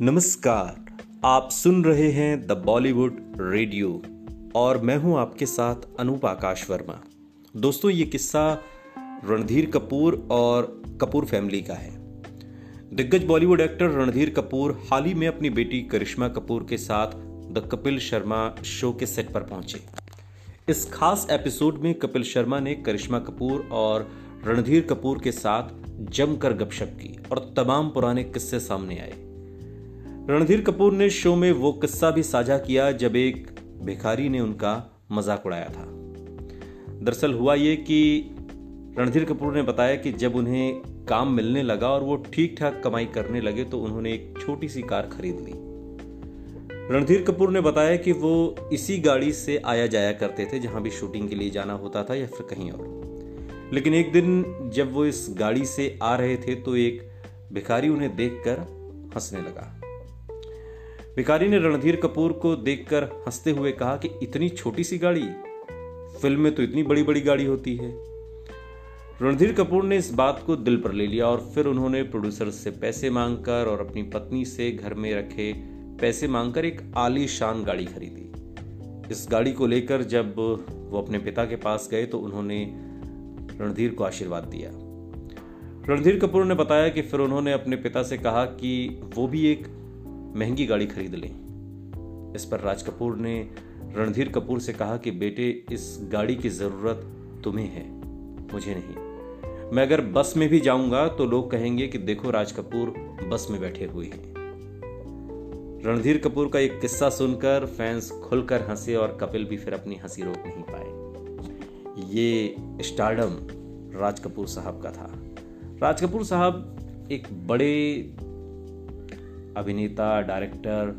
नमस्कार, आप सुन रहे हैं द बॉलीवुड रेडियो और मैं हूँ आपके साथ अनूप आकाश वर्मा। दोस्तों, ये किस्सा रणधीर कपूर और कपूर फैमिली का है। दिग्गज बॉलीवुड एक्टर रणधीर कपूर हाल ही में अपनी बेटी करिश्मा कपूर के साथ द कपिल शर्मा शो के सेट पर पहुँचे। इस खास एपिसोड में कपिल शर्मा ने करिश्मा कपूर और रणधीर कपूर के साथ जमकर गपशप की और तमाम पुराने किस्से सामने आए। रणधीर कपूर ने शो में वो किस्सा भी साझा किया जब एक भिखारी ने उनका मज़ाक उड़ाया था। दरअसल हुआ ये कि रणधीर कपूर ने बताया कि जब उन्हें काम मिलने लगा और वो ठीक ठाक कमाई करने लगे तो उन्होंने एक छोटी सी कार खरीद ली। रणधीर कपूर ने बताया कि वो इसी गाड़ी से आया जाया करते थे जहाँ भी शूटिंग के लिए जाना होता था या फिर कहीं और। लेकिन एक दिन जब वो इस गाड़ी से आ रहे थे तो एक भिखारी उन्हें देखकर हंसने लगा। भिखारी ने रणधीर कपूर को देखकर हँसते हुए कहा कि इतनी छोटी सी गाड़ी? फ़िल्म में तो इतनी बड़ी बड़ी गाड़ी होती है। रणधीर कपूर ने इस बात को दिल पर ले लिया और फिर उन्होंने प्रोड्यूसर से पैसे मांगकर और अपनी पत्नी से घर में रखे पैसे मांगकर एक आलीशान गाड़ी खरीदी। इस गाड़ी को लेकर जब वो अपने पिता के पास गए तो उन्होंने रणधीर को आशीर्वाद दिया। रणधीर कपूर ने बताया कि फिर उन्होंने अपने पिता से कहा कि वो भी एक महँगी गाड़ी खरीद लें। इस पर राज कपूर ने रणधीर कपूर से कहा कि, बेटे, इस गाड़ी की ज़रूरत तुम्हें है, मुझे नहीं। मैं अगर बस में भी जाऊँगा तो लोग कहेंगे कि, देखो, राज कपूर बस में बैठे हुए हैं। रणधीर कपूर का एक किस्सा सुनकर फैंस खुलकर हंसे और कपिल भी फिर अपनी हँसी रोक नहीं पाए। ये स्टार्डम राज कपूर साहब का था। राज कपूर साहब एक बड़े अभिनेता डायरेक्टर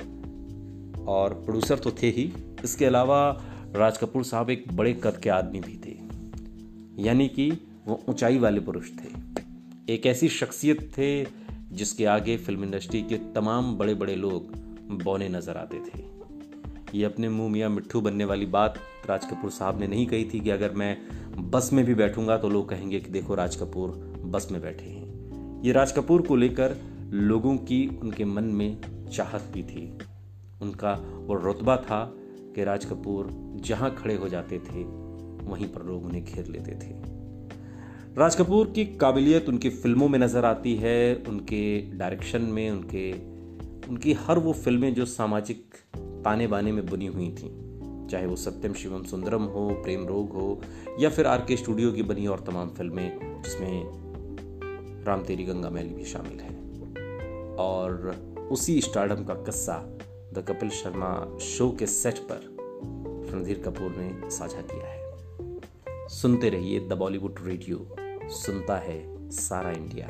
और प्रोड्यूसर तो थे ही। इसके अलावा राज कपूर साहब एक बड़े कद के आदमी भी थे। यानी कि वो ऊंचाई वाले पुरुष थे। एक ऐसी शख्सियत थे जिसके आगे फ़िल्म इंडस्ट्री के तमाम बड़े बड़े लोग बौने नज़र आते थे। ये अपने मुँह मियाँ मिट्ठू बनने वाली बात राज कपूर साहब ने नहीं कही थी कि अगर मैं बस में भी बैठूँगा तो लोग कहेंगे कि देखो राज कपूर बस में बैठे हैं। ये राज कपूर को लेकर लोगों की उनके मन में चाहत भी थी। उनका वो रुतबा था कि राज कपूर जहाँ खड़े हो जाते थे, वहीं पर लोग उन्हें घेर लेते थे। राज कपूर की काबिलियत उनकी फ़िल्मों में नज़र आती है, उनके डायरेक्शन में, उनके, उनकी हर वो फ़िल्में जो सामाजिक ताने बाने में बुनी हुई थी, चाहे वो सत्यम, शिवम, सुंदरम हो, प्रेम रोग हो, या फिर आर के स्टूडियो की बनी और तमाम फ़िल्में, जिसमें राम तेरी गंगा मैली भी शामिल है। और उसी स्टार्डम का किस्सा द कपिल शर्मा शो के सेट पर रणधीर कपूर ने साझा किया है। सुनते रहिए द बॉलीवुड रेडियो सुनता है सारा इंडिया